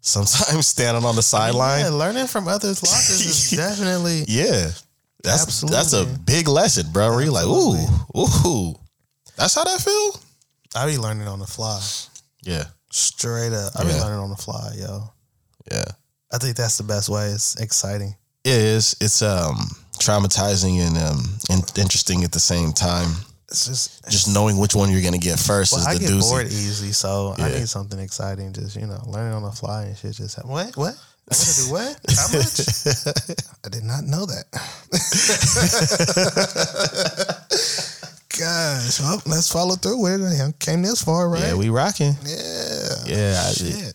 Sometimes standing on the sideline. Yeah, learning from others' losses is definitely. Yeah. That's that's a big lesson, bro. Where you're like, ooh, ooh. That's how that feel? I be learning on the fly, Yeah. straight up. I be Yeah. learning on the fly, yo. Yeah. I think that's the best way. It's exciting. It is. It's um traumatizing and um and interesting at the same time. It's just Just knowing which one you're gonna get first Well, is the I get doozy. bored easy, so I need something exciting. Just you know, learning on the fly and shit. Just what? What? I gotta do what? How much? I did not know that. Gosh, well, let's follow through with it. Came this far, right? Yeah, we rocking. yeah. Yeah, Shit.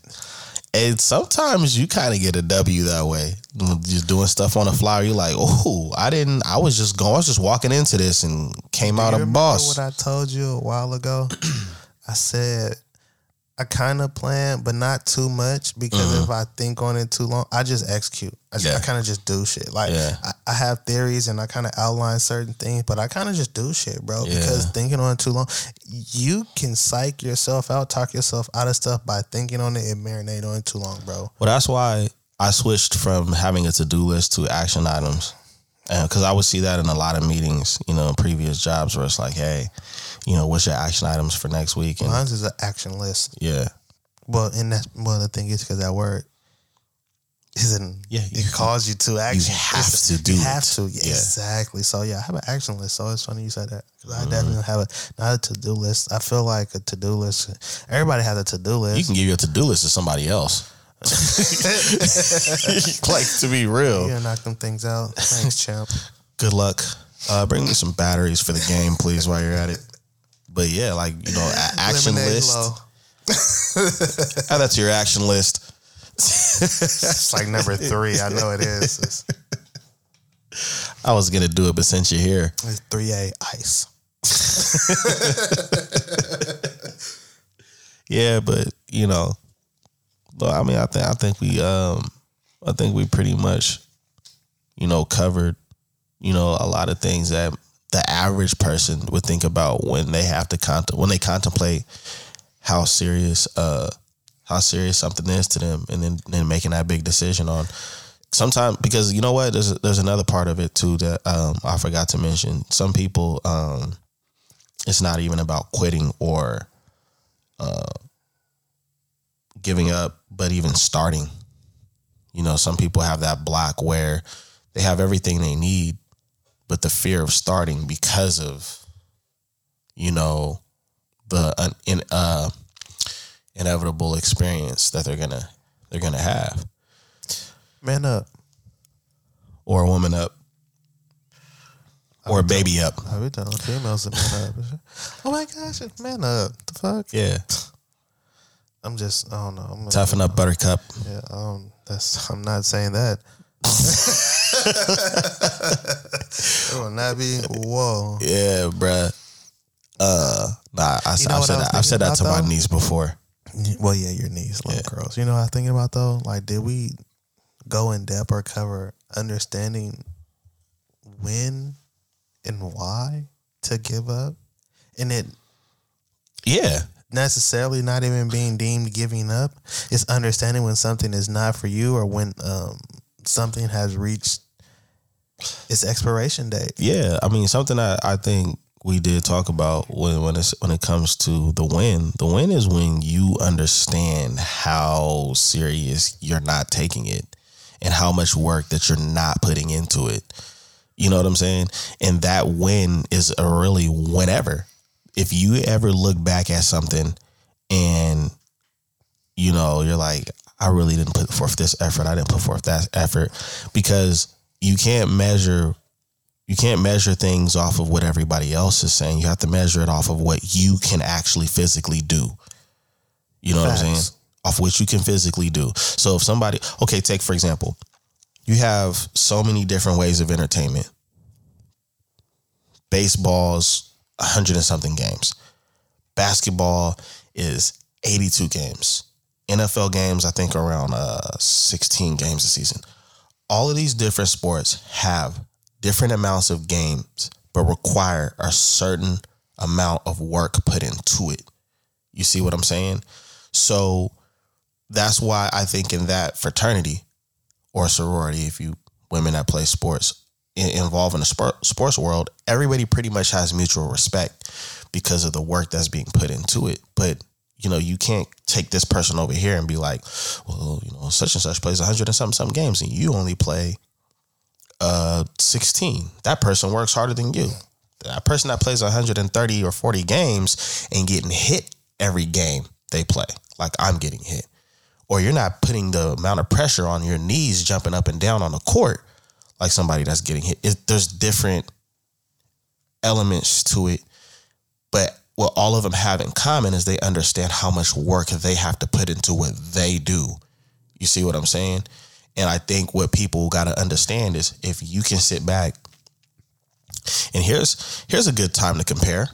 And sometimes you kind of get a W that way. Just doing stuff on the fly, you're like, oh, I didn't. I was just going. I was just walking into this and came out You a boss. What I told you a while ago, I said I kind of plan, but not too much because if I think on it too long, I just execute. I, just- I Mm-hmm. Kind of just do shit. Like Yeah. I, I have theories and I kind of outline certain things, but I kind of just do shit, bro. Yeah. Because thinking on it too long, you can psych yourself out, talk yourself out of stuff by thinking on it and marinate on it too long, bro. Well, that's why I switched from having a to do list to action items. Because I would see that in a lot of meetings, you know, in previous jobs where it's like, hey, you know, what's your action items for next week? And Mine's is an action list. yeah, Well, and that's one well, the thing is because that word isn't. Yeah, it calls you to action. You have It's- to do You it. have to. Yeah, Yeah. Exactly. So yeah, I have an action list. So it's funny you said that because Mm-hmm. I definitely have a not a to do list. I feel like a to do list. Everybody has a to do list. you can give your to do list to somebody else. like to be real. You gotta knock them things out. Thanks, champ. Good luck. Uh, bring me some batteries for the game, please, while you're at it. But yeah, like you know, a- action Lemonade list. low. Add that to your action list. It's like number three. I know it is. It's, I was gonna do it, but since you're here, three A ice. yeah. But you know, I mean, I think I think we um, I think we pretty much, you know, covered, you know, a lot of things that the average person would think about when they have to cont- when they contemplate how serious uh how serious something is to them and then, then making that big decision on. Sometimes because you know what? There's there's another part of it too that um I forgot to mention. Some people um it's not even about quitting or uh giving up but even starting. You know some people have that block where they have everything they need but the fear of starting because of you know the uh, in uh inevitable experience that they're gonna they're gonna have Man up. or a woman up or a baby up I be telling females to man up. Oh my gosh, man up. The fuck? yeah I'm just. I don't know. I'm toughen up buttercup Yeah, um, that's. I'm not saying that. it will not be. Whoa. yeah bruh uh nah I, You know have said I that I've said that to thinking my niece before Well, yeah, your knees, little girls. You know what I'm thinking about though? Like, did we go in depth or cover understanding when and why to give up? And it yeah necessarily not even being deemed giving up. It's understanding when something is not for you or when um, something has reached its expiration date. Yeah, I mean something that I think we did talk about when when it's when it comes to the win. The win is when you understand how serious you're not taking it and how much work that you're not putting into it. You know what I'm saying? And that win is a really whenever. If you ever look back at something and you know, you're like, I really didn't put forth this effort. I didn't put forth that effort because you can't measure you can't measure things off of what everybody else is saying. You have to measure it off of what you can actually physically do. You know Facts. what I'm saying? Off what you can physically do. So if somebody, okay, take for example, you have so many different ways of entertainment. Baseball's 100 and something games. Basketball is 82 games. NFL games, I think, around uh, 16 games a season. All of these different sports have different amounts of games, but require a certain amount of work put into it. You see what I'm saying? So that's why I think in that fraternity or sorority, if you women that play sports involved in the sport, sports world, everybody pretty much has mutual respect because of the work that's being put into it. But you know, you can't take this person over here and be like, well, you know, such and such plays 100 and something, something games and you only play uh 16. That person works harder than you. That person that plays 130 or 40 games and getting hit every game they play, like I'm getting hit. Or you're not putting the amount of pressure on your knees jumping up and down on the court like somebody that's getting hit. It, there's different elements to it, but what all of them have in common is they understand how much work they have to put into what they do. You see what I'm saying? And I think what people got to understand is if you can sit back and here's here's a good time to compare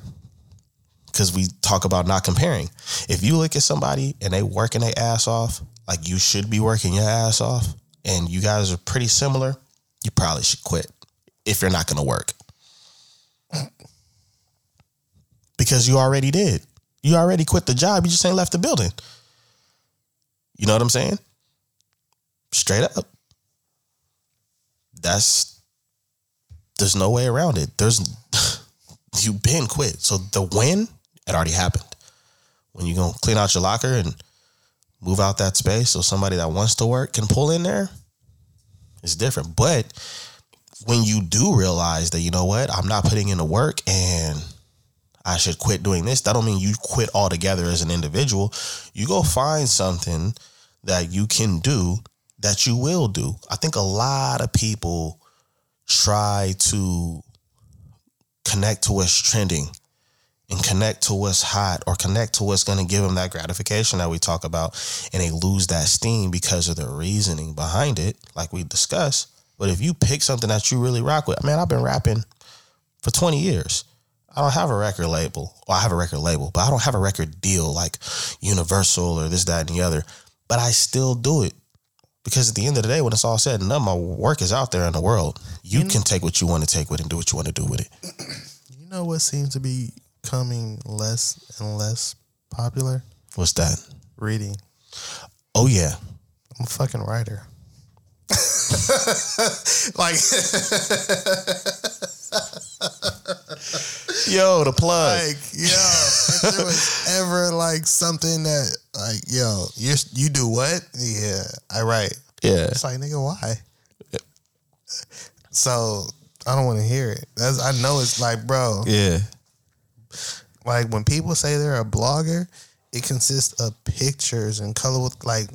because we talk about not comparing. If you look at somebody and they working their ass off, like you should be working your ass off, and you guys are pretty similar, you probably should quit if you're not going to work. Because you already did. You already quit the job. You just ain't left the building. You know what I'm saying? Straight up. That's there's no way around it. There's you've been quit. So the win, it already happened. When you gonna clean out your locker and move out that space so somebody that wants to work can pull in there, it's different. But when you do realize that, you know what, I'm not putting in the work and I should quit doing this, that don't mean you quit altogether as an individual. You go find something that you can do that you will do. I think a lot of people try to connect to what's trending and connect to what's hot or connect to what's going to give them that gratification that we talk about and they lose that steam because of the reasoning behind it like we discussed but if you pick something that you really rock with man i've been rapping for 20 years i don't have a record label well i have a record label but i don't have a record deal like universal or this that and the other but i still do it because at the end of the day, when it's all said and done, my work is out there in the world. You, you can take what you want to take with it and do what you want to do with it. You know what seems to be coming less and less popular? What's that? Reading. Oh yeah. I'm a fucking writer. like yo, the plug. Like, yo, if there was ever like something that like, yo, you you do what? Yeah, I write. Yeah. It's like, nigga, why? Yeah. So I don't want to hear it. That's I know it's like, bro. Yeah. Like when people say they're a blogger, it consists of pictures and color with like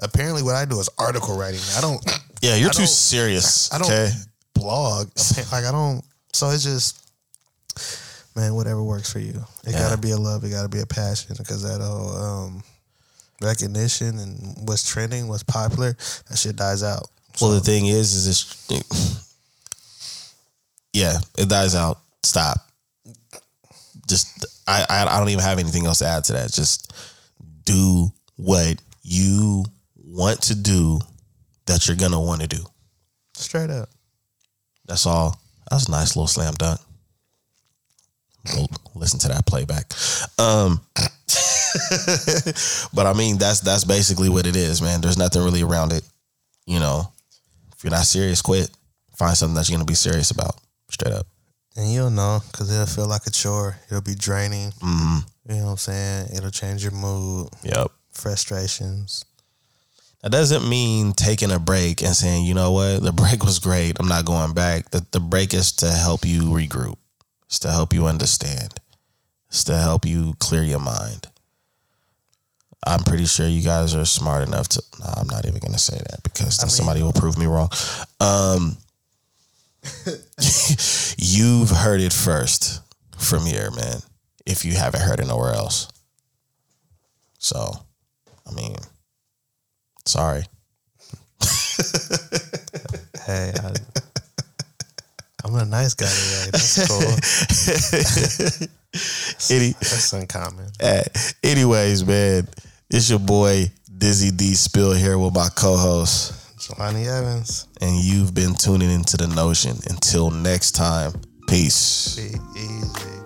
apparently what I do is article writing. I don't Yeah, you're I too serious. I don't okay? blog. Like I don't so it's just man, whatever works for you. It yeah. gotta be a love, it gotta be a passion because that whole um, recognition and what's trending, what's popular, that shit dies out. So, well, the thing is, is this, yeah, it dies out. Stop. Just, I, I, I don't even have anything else to add to that. Just do what you want to do that you're gonna want to do. Straight up. That's all. That's a nice little slam dunk. Listen to that playback. Um, but I mean, that's that's basically what it is, man. There's nothing really around it. You know, if you're not serious, quit. Find something that you're gonna be serious about. Straight up. And you'll know because it'll feel like a chore. It'll be draining. Mm-hmm. You know what I'm saying? It'll change your mood, Yep. frustrations. That doesn't mean taking a break and saying, you know what, the break was great. I'm not going back. The, the break is to help you regroup. It's to help you understand. It's to help you clear your mind. I'm pretty sure you guys are smart enough to. No, I'm not even going to say that because then mean- somebody will prove me wrong. Um, you've heard it first from here, man. If you haven't heard it nowhere else. So, I mean, sorry. Hey, I, I'm a nice guy today. That's cool. Any, That's uncommon. uh, anyways, man, it's your boy Dizzy D Spill here with my co-host, Jelani Evans. and you've been tuning into the Notion. Until next time, peace. Be easy.